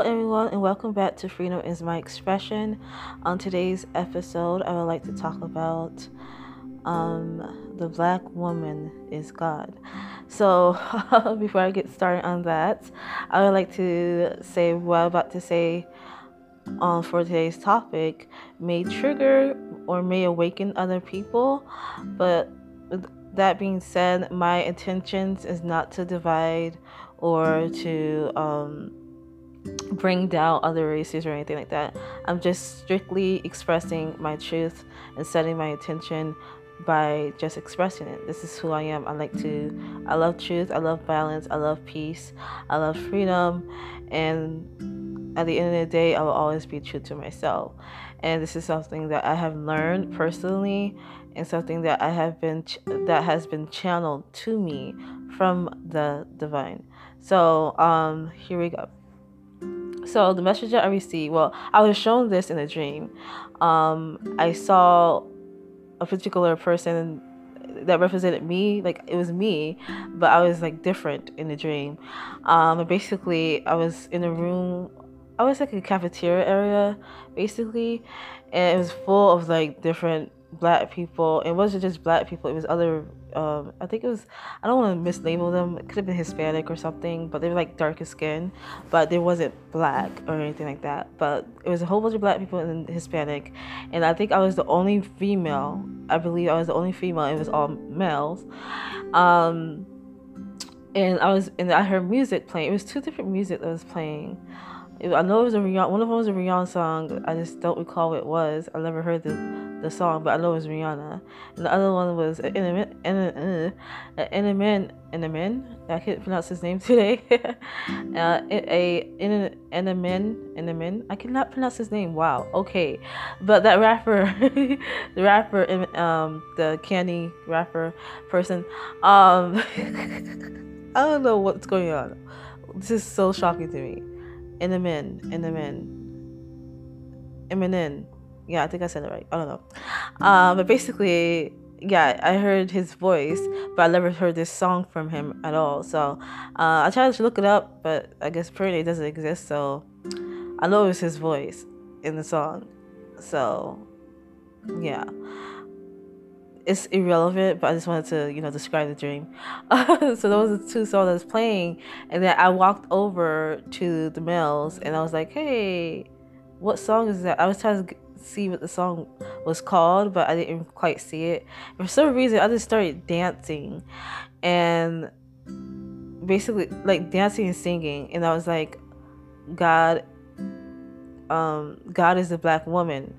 Hello, everyone, and welcome back to Freedom is My Expression. On today's episode, I would like to talk about um, the black woman is God. So, before I get started on that, I would like to say what I'm about to say um, for today's topic may trigger or may awaken other people, but that being said, my intentions is not to divide or to um, bring down other races or anything like that. I'm just strictly expressing my truth and setting my intention by just expressing it. This is who I am. I like to, I love truth, I love balance, I love peace, I love freedom, and at the end of the day, I will always be true to myself. And this is something that I have learned personally and something that I have been that has been channeled to me from the divine. So, um here we go. So the message I received, well, I was shown this in a dream. Um I saw a particular person that represented me like it was me but i was like different in the dream um basically i was in a room i was like a cafeteria area basically and it was full of like different black people. It wasn't just black people. It was other. Um, I think it was. I don't want to mislabel them. It could have been Hispanic or something, but they were like darker skin. But there wasn't black or anything like that. But it was a whole bunch of black people and Hispanic, and I think I was the only female. I believe I was the only female. It was all males. Um, and I was and I heard music playing. It was two different music that was playing. I know it was a Rihanna. One of them was a Rihanna song. I just don't recall what it was. I never heard the the song, but I know it was Rihanna. And the other one was Enemin. Enemin. Enemin. I can't pronounce his name today. uh, a. Enemin. I cannot pronounce his name. Wow. Okay, but that rapper, the rapper, um, the candy rapper person. Um, I don't know what's going on. This is so shocking to me. Enemin. Enemin. Eminem yeah, I think I said it right. I don't know. Um, but basically, yeah, I heard his voice, but I never heard this song from him at all. So uh, I tried to look it up, but I guess apparently it doesn't exist. So I know it was his voice in the song. So yeah. It's irrelevant, but I just wanted to, you know, describe the dream. so those are the two songs I was playing, and then I walked over to the males, and I was like, "Hey, what song is that?" I was trying to see what the song was called, but I didn't quite see it. For some reason, I just started dancing and basically like dancing and singing, and I was like, God, um, God is a black woman,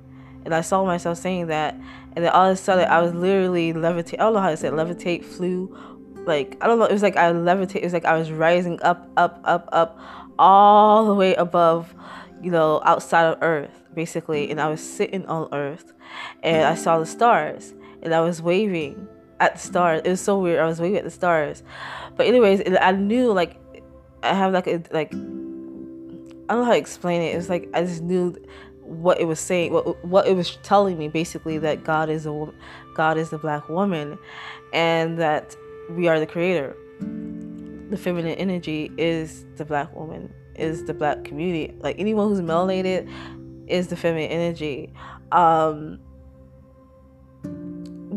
and I saw myself saying that, and then all of a sudden I was literally levitate. I don't know how to say it, levitate, flew, like I don't know. It was like I levitate. It was like I was rising up, up, up, up, all the way above, you know, outside of Earth basically, and I was sitting on Earth, and I saw the stars, and I was waving at the stars. It was so weird. I was waving at the stars, but anyways, I knew like I have like a like I don't know how to explain it. It was like I just knew what it was saying, what what it was telling me, basically that God is a God is the black woman, and that we are the creator. The feminine energy is the black woman, is the black community. Like anyone who's melanated, is the feminine energy. Um,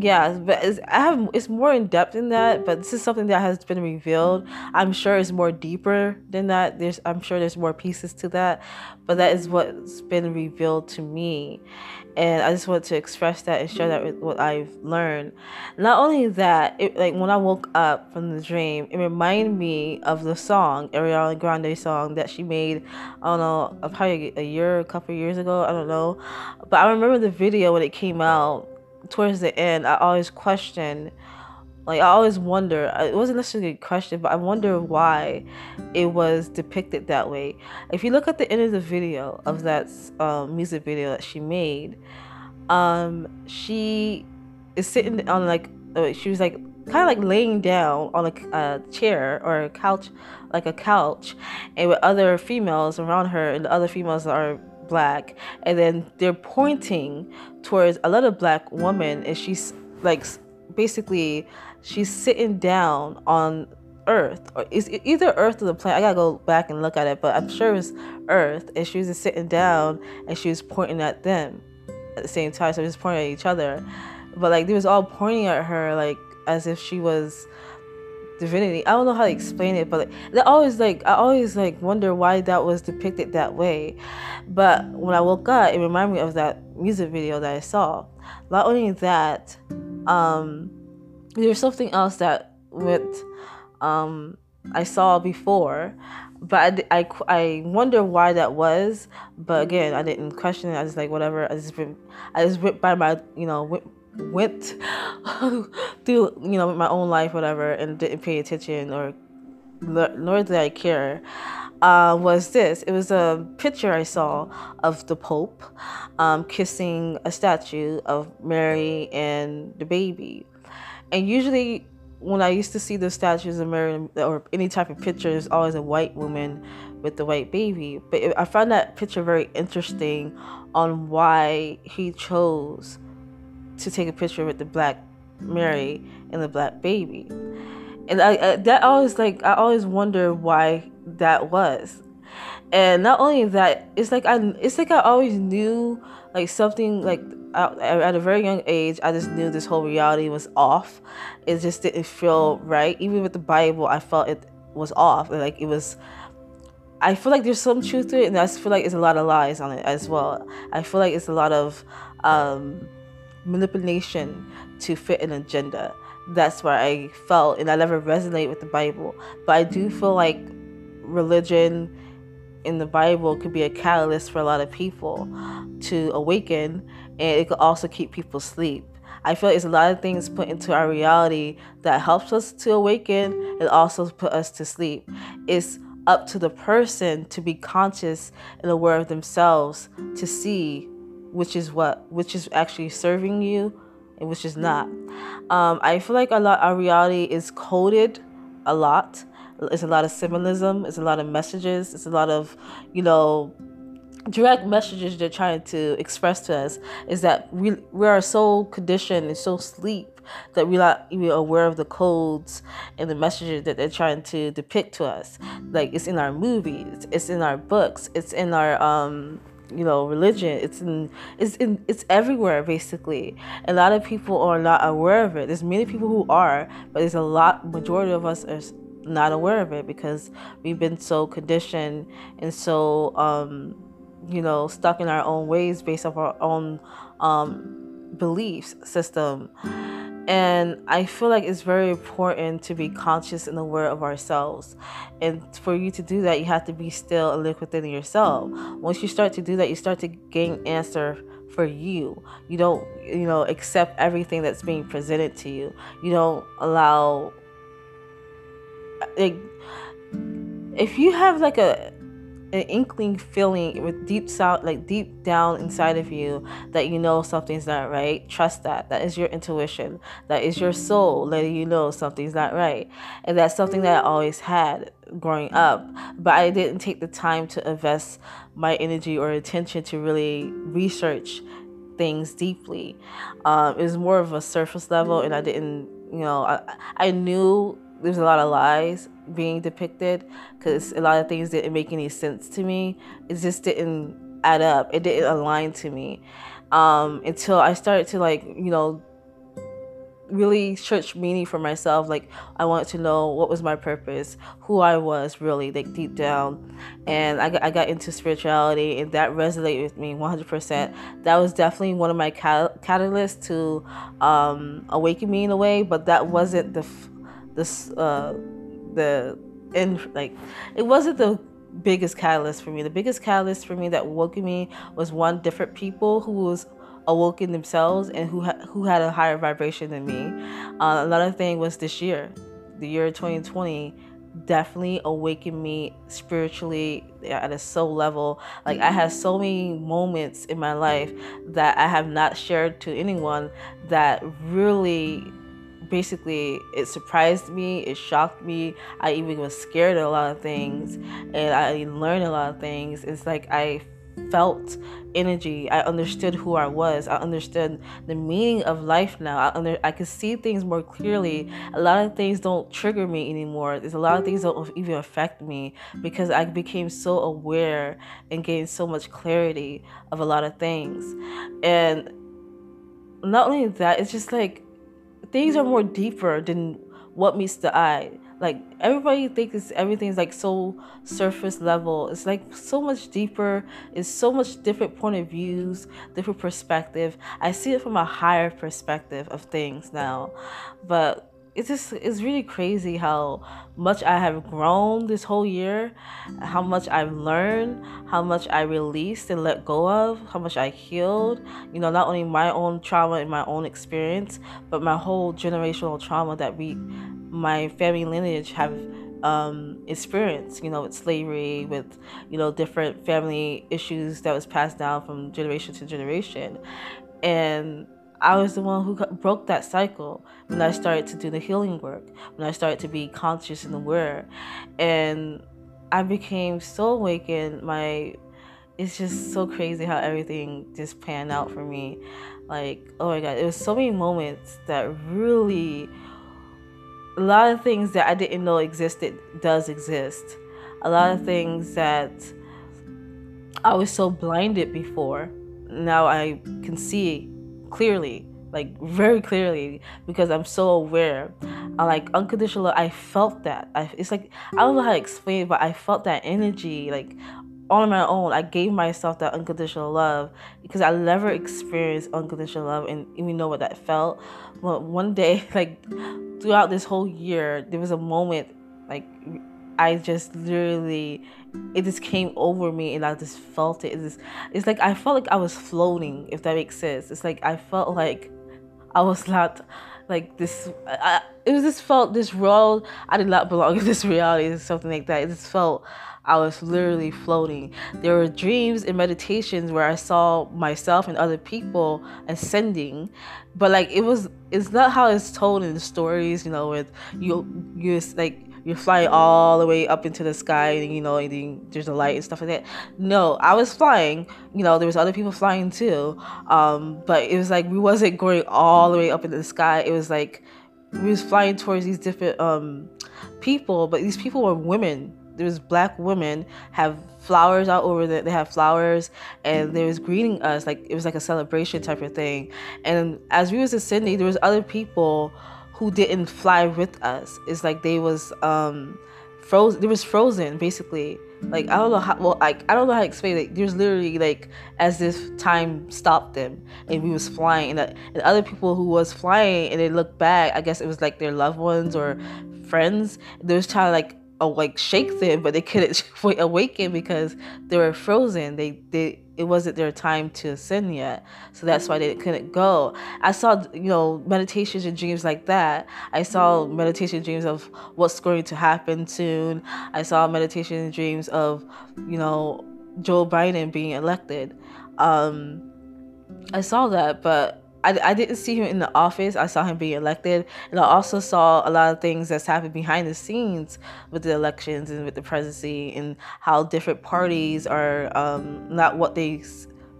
yeah, but I have it's more in depth than that. But this is something that has been revealed. I'm sure it's more deeper than that. There's I'm sure there's more pieces to that, but that is what's been revealed to me, and I just want to express that and share that with what I've learned. Not only that, it, like when I woke up from the dream, it reminded me of the song Ariana Grande song that she made. I don't know, probably a year, a couple years ago. I don't know, but I remember the video when it came out. Towards the end, I always questioned like I always wonder. It wasn't necessarily a question, but I wonder why it was depicted that way. If you look at the end of the video of that um, music video that she made, um, she is sitting on like uh, she was like kind of like laying down on a, a chair or a couch, like a couch, and with other females around her, and the other females are black, and then they're pointing towards a little black woman, and she's like basically she's sitting down on Earth, or it's either Earth or the planet. I gotta go back and look at it, but I'm sure it's Earth. And she was just sitting down and she was pointing at them at the same time. So was pointing at each other, but like they was all pointing at her like as if she was divinity. I don't know how to explain it, but like, always like I always like wonder why that was depicted that way. But when I woke up, it reminded me of that music video that I saw. Not only that, um, there's something else that went um, I saw before, but I, I, I wonder why that was. But again, I didn't question it. I was like, whatever. I just I just went by my, you know, went, went through, you know, my own life, whatever, and didn't pay attention or nor did I care. Uh, was this? It was a picture I saw of the Pope um, kissing a statue of Mary and the baby. And usually when I used to see the statues of Mary or any type of picture, there's always a white woman with the white baby. But I found that picture very interesting on why he chose to take a picture with the black Mary and the black baby. And I, I that always like I always wonder why that was. And not only that, it's like I it's like I always knew like something like at a very young age, I just knew this whole reality was off. It just didn't feel right. Even with the Bible, I felt it was off. Like it was. I feel like there's some truth to it, and I feel like it's a lot of lies on it as well. I feel like it's a lot of um, manipulation to fit an agenda. That's where I felt, and I never resonate with the Bible. But I do feel like religion in the Bible could be a catalyst for a lot of people to awaken and it could also keep people asleep. I feel it's a lot of things put into our reality that helps us to awaken and also put us to sleep. It's up to the person to be conscious and aware of themselves to see which is what, which is actually serving you and which is not. Um, I feel like a lot our reality is coded a lot. It's a lot of symbolism. It's a lot of messages. It's a lot of, you know, direct messages they're trying to express to us is that we we are so conditioned and so sleep that we're not even aware of the codes and the messages that they're trying to depict to us. Like it's in our movies, it's in our books, it's in our um you know religion it's in it's in it's everywhere basically a lot of people are not aware of it there's many people who are but there's a lot majority of us are not aware of it because we've been so conditioned and so um you know, stuck in our own ways based off our own um, beliefs system. And I feel like it's very important to be conscious and aware of ourselves. And for you to do that, you have to be still and look within yourself. Once you start to do that, you start to gain answer for you. You don't, you know, accept everything that's being presented to you. You don't allow like if you have like a an inkling feeling with deep sound like deep down inside of you that you know something's not right trust that. That is your intuition. That is your soul letting you know something's not right. And that's something that i always had growing up. But i didn't take the time to invest my energy or attention to really research things deeply. Um, it was more of a surface level and i didn't you know i, I knew there's a lot of lies being depicted because a lot of things didn't make any sense to me. It just didn't add up. It didn't align to me um, until I started to like you know really search meaning for myself. Like I wanted to know what was my purpose, who I was really like deep down, and I got, I got into spirituality, and that resonated with me 100%. That was definitely one of my cat- catalysts to um, awaken me in a way, but that wasn't the f- this uh, the end like it wasn't the biggest catalyst for me. The biggest catalyst for me that woke me was one different people who was awoken themselves and who ha- who had a higher vibration than me. Uh, another thing was this year, the year 2020 definitely awakened me spiritually at a soul level. Like I had so many moments in my life that I have not shared to anyone that really basically it surprised me it shocked me i even was scared of a lot of things and i learned a lot of things it's like i felt energy. I understood who I was. I understood the meaning of life now. I under I could see things more clearly. A lot of things don't trigger me anymore. There's a lot of things don't even affect me because I became so aware and gained so much clarity of a lot of things. And not only that, it's just like things are more deeper than what meets the eye. Like everybody thinks everything's like so surface level. It's like so much deeper. It's so much different point of views different perspective. I see it from a higher perspective of things now. But it's just it's really crazy how much I have grown this whole year, how much I've learned, how much I released and let go of, how much I healed. You know, not only my own trauma and my own experience, but my whole generational trauma that we my family lineage have um, experienced, you know, with slavery, with, you know, different family issues that was passed down from generation to generation. And I was the one who broke that cycle when I started to do the healing work, when I started to be conscious and aware. And I became so awakened. My, it's just so crazy how everything just panned out for me. Like, oh my God, it was so many moments that really a lot of things that I didn't know existed does exist. A lot of things that I was so blinded before, now I can see clearly, like very clearly, because I'm so aware. I like unconditional love. I felt that. I, it's like I don't know how to explain it, but I felt that energy like on my own. I gave myself that unconditional love because I never experienced unconditional love and even know what that felt. But one day, like throughout this whole year, there was a moment like I just literally it just came over me and I just felt it. It's, it's like I felt like I was floating, if that makes sense. It's like I felt like I was not like this. I, it was just felt this world. I did not belong in this reality, or something like that. It just felt I was literally floating. There were dreams and meditations where I saw myself and other people ascending, but like it was, it's not how it's told in the stories. You know, with you, you like you're flying all the way up into the sky and you know and there's a light and stuff like that. No i was flying you know there was other people flying too um, but it was like we wasn't going all the way up into the sky. It was like we was flying towards these different um, people but these people were women. There was black women have flowers all over they have flowers and they was greeting us like it was like a celebration type of thing. And as we was ascending there was other people who didn't fly with us. It's like they was um frozen. They was frozen basically. Like I don't know how. Well, like I don't know how to explain it. There's literally like as if time stopped them and we was flying, and, uh, and other people who was flying and they looked back. I guess it was like their loved ones or friends. They was trying to like like shake them, but they couldn't awaken because they were frozen. They they it wasn't their time to ascend yet. So that's why they couldn't go. I saw, you know, meditations and dreams like that. I saw meditation dreams of what's going to happen soon. I saw meditation dreams of, you know, Joe Biden being elected. Um, I saw that, but I, I didn't see him in the office. I saw him being elected. And I also saw a lot of things that's happened behind the scenes with the elections and with the presidency and how different parties are um, not what they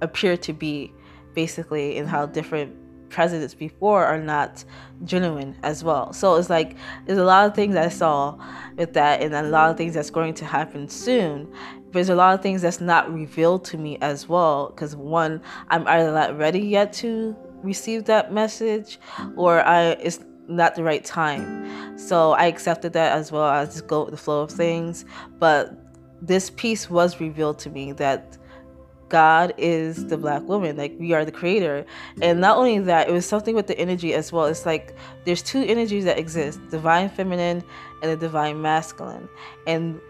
appear to be, basically, and how different presidents before are not genuine as well. So it's like there's a lot of things I saw with that, and a lot of things that's going to happen soon. There's a lot of things that's not revealed to me as well, because one, I'm either not ready yet to received that message or I it's not the right time. So I accepted that as well. I just go with the flow of things. But this piece was revealed to me that God is the black woman, like we are the creator. And not only that, it was something with the energy as well. It's like there's two energies that exist divine feminine and the divine masculine. And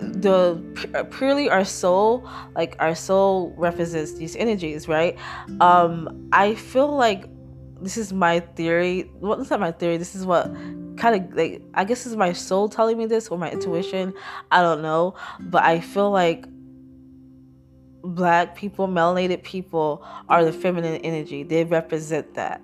the purely our soul like our soul represents these energies right? Um i feel like this is my theory well not my theory this is what kind of like i guess is my soul telling me this or my intuition i don't know but i feel like black people melanated people are the feminine energy they represent that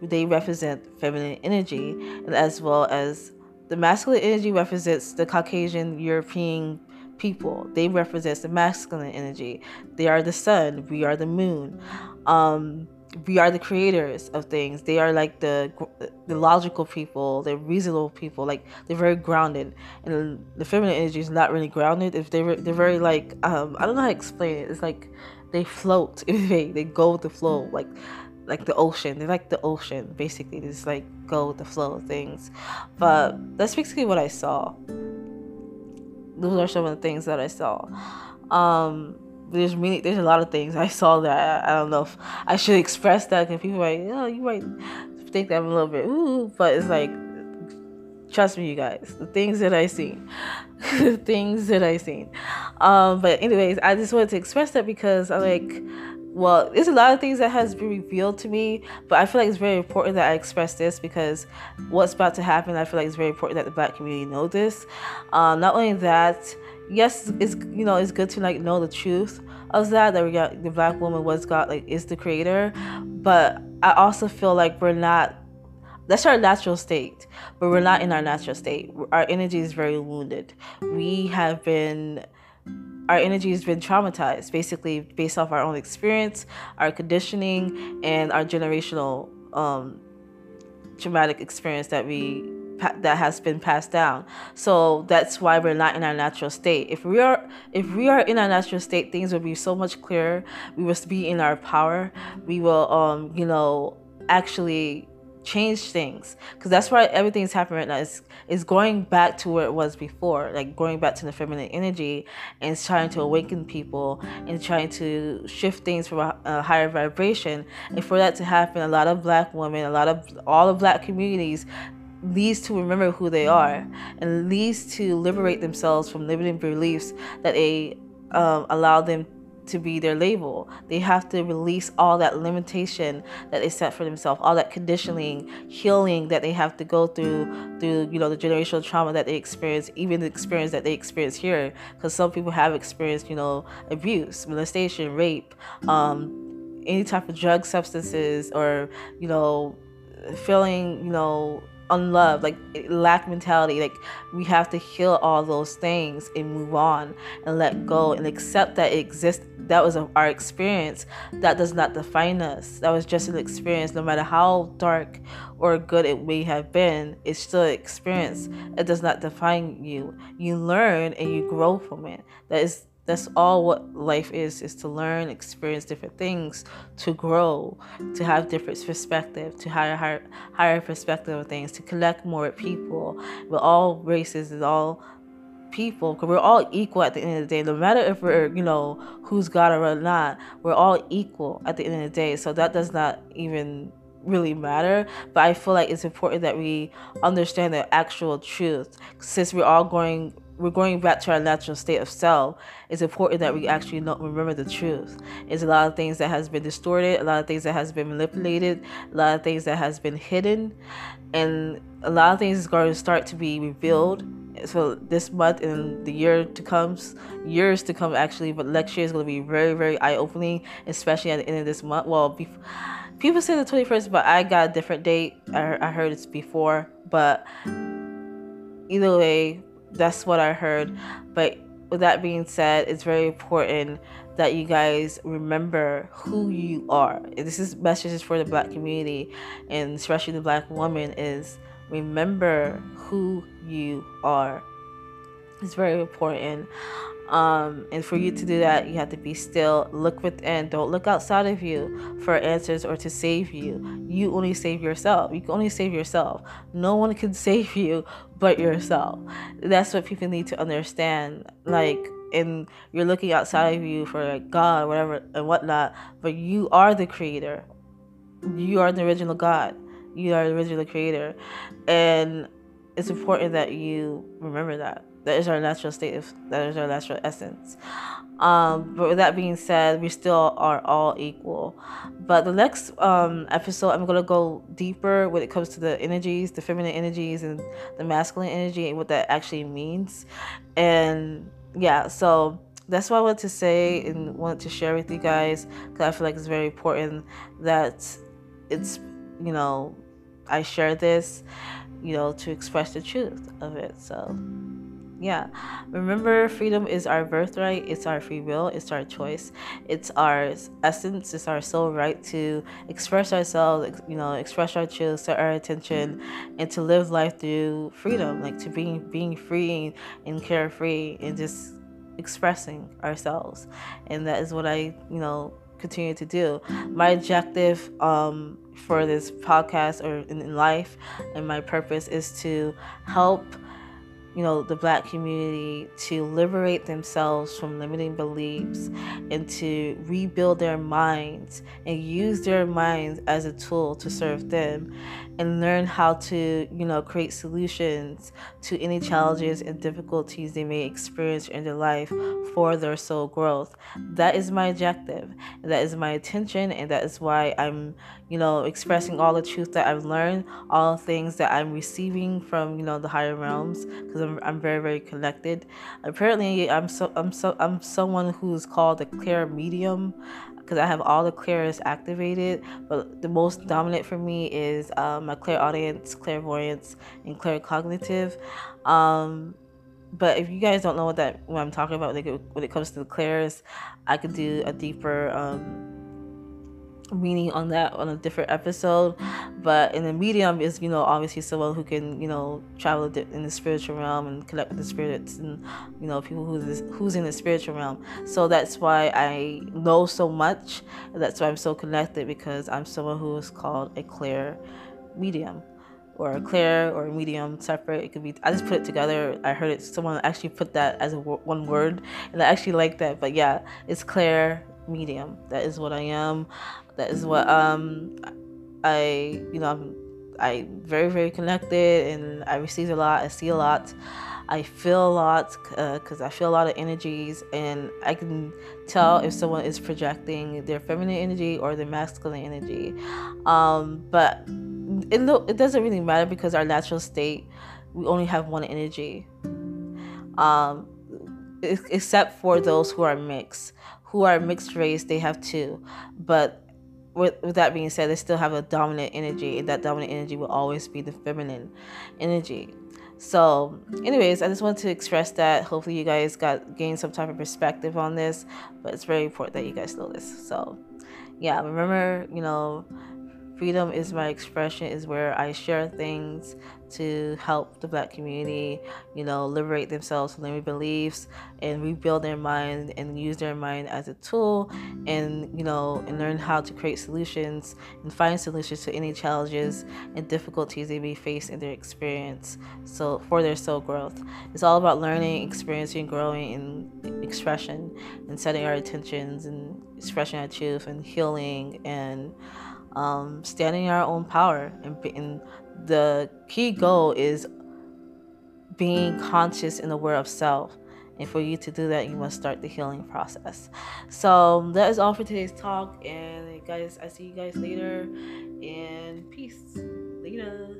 they represent feminine energy and as well as the masculine energy represents the Caucasian European people. They represent the masculine energy. They are the sun. We are the moon. Um, we are the creators of things. They are like the the logical people, the reasonable people. Like they're very grounded, and the feminine energy is not really grounded. If they're they're very like um, I don't know how to explain it. It's like they float. They they go with the flow. Like like the ocean. They're like the ocean, basically. Just like go with the flow of things. But that's basically what I saw. Those are some of the things that I saw. Um, there's many there's a lot of things I saw that I, I don't know if I should express that because people like, oh, you might think that I'm a little bit ooh, but it's like trust me you guys the things that i seen the things that i seen um but anyways i just wanted to express that because i like well there's a lot of things that has been revealed to me but i feel like it's very important that i express this because what's about to happen i feel like it's very important that the black community know this. Um, not only that yes it's you know it's good to like know the truth of that that we got the black woman was god like is the creator but i also feel like we're not that's our natural state but we're not in our natural state. Our energy is very wounded. We have been our energy has been traumatized basically based off our own experience our conditioning and our generational um, traumatic experience that we that has been passed down. So that's why we're not in our natural state. If we are if we are in our natural state things will be so much clearer. We will be in our power. We will um you know actually change things. Because that's why everything's happening right now. Is is going back to where it was before like going back to the feminine energy and it's trying to awaken people and trying to shift things from a, a higher vibration. And for that to happen a lot of black women a lot of all the black communities leads to remember who they are and leads to liberate themselves from limiting beliefs that they um, allow them to be their label. They have to release all that limitation that they set for themselves, all that conditioning, healing that they have to go through through you know the generational trauma that they experience, even the experience that they experience here. Because some people have experienced you know abuse, molestation, rape, um, any type of drug substances, or you know feeling you know unloved, like lack mentality. Like we have to heal all those things and move on and let go and accept that it exists. That was our experience. That does not define us. That was just an experience. No matter how dark or good it may have been, it's still an experience. It does not define you. You learn and you grow from it. That is that's all what life is is to learn experience different things to grow to have different perspective to higher higher, higher perspective of things to connect more with people. With all races all people because we're all equal at the end of the day. No matter if we're you know who's god or not we're all equal at the end of the day. So that does not even really matter. But i feel like it's important that we understand the actual truth. Since we're all going we're going back to our natural state of self, it's important that we actually remember the truth. It's a lot of things that has been distorted, a lot of things that has been manipulated, a lot of things that has been hidden, and a lot of things is going to start to be revealed. So this month and the year to come, years to come actually, but next year is going to be very, very eye-opening, especially at the end of this month. Well, before, people say the 21st, but I got a different date. I, I heard it's before, but either way, that's what I heard. But with that being said, it's very important that you guys remember who you are. This is messages for the black community and especially the black woman is remember who you are. It's very important. Um, and for you to do that, you have to be still, look within, don't look outside of you for answers or to save you. You only save yourself. You can only save yourself. No one can save you but yourself. That's what people need to understand. Like, and you're looking outside of you for like God, whatever, and whatnot, but you are the creator. You are the original God. You are the original creator. And it's important that you remember that that is our natural state of that is our natural essence. Um, but with that being said we still are all equal. But the next um, episode i'm going to go deeper when it comes to the energies the feminine energies and the masculine energy and what that actually means. And yeah so that's what i wanted to say and wanted to share with you guys because i feel like it's very important that it's you know i share this you know to express the truth of it so yeah, remember freedom is our birthright, it's our free will, it's our choice, it's our essence, it's our soul right to express ourselves, you know, express our truth, set our attention, and to live life through freedom, like to being being free and carefree and just expressing ourselves. And that is what I, you know, continue to do. My objective um, for this podcast or in life and my purpose is to help you know the black community to liberate themselves from limiting beliefs and to rebuild their minds and use their minds as a tool to serve them and learn how to you know create solutions to any challenges and difficulties they may experience in their life for their soul growth. That is my objective that is my intention and that is why i'm you know expressing all the truth that i've learned all the things that i'm receiving from you know the higher realms because I'm, I'm very very connected apparently i'm so i'm so i'm someone who's called a clear medium because I have all the clairs activated, but the most dominant for me is um, my clairaudience, clairvoyance, and claircognitive. Um, but if you guys don't know what that what I'm talking about when it comes to the clairs, I could do a deeper um, meaning on that on a different episode. But in the medium is you know obviously someone who can you know travel in the spiritual realm and connect with the spirits and you know people who's who's in the spiritual realm. So that's why i know so much. That's why i'm so connected because i'm someone who is called a clear medium or a clear or a medium separate. It could be i just put it together. I heard it someone actually put that as a one word and i actually like that. But yeah it's clair medium that is what i am that is what um I you know I'm I very very connected and I receive a lot. I see a lot. I feel a lot because uh, I feel a lot of energies and I can tell if someone is projecting their feminine energy or their masculine energy. Um, but it it doesn't really matter because our natural state we only have one energy. Um, except for those who are mixed, who are mixed race, they have two, but with, with that being said, they still have a dominant energy, and that dominant energy will always be the feminine energy. So, anyways, I just wanted to express that. Hopefully, you guys got gained some type of perspective on this, but it's very important that you guys know this. So, yeah, remember, you know, freedom is my expression, is where I share things to help the black community, you know, liberate themselves from their beliefs and rebuild their mind and use their mind as a tool and, you know, and learn how to create solutions and find solutions to any challenges and difficulties they may face in their experience. So for their soul growth. It's all about learning, experiencing, growing in expression and setting our intentions and expressing our truth and healing and um, standing in our own power and, the key goal is being conscious and aware of self. And for you to do that, you must start the healing process. So that is all for today's talk. And guys, I see you guys later. And peace. Later.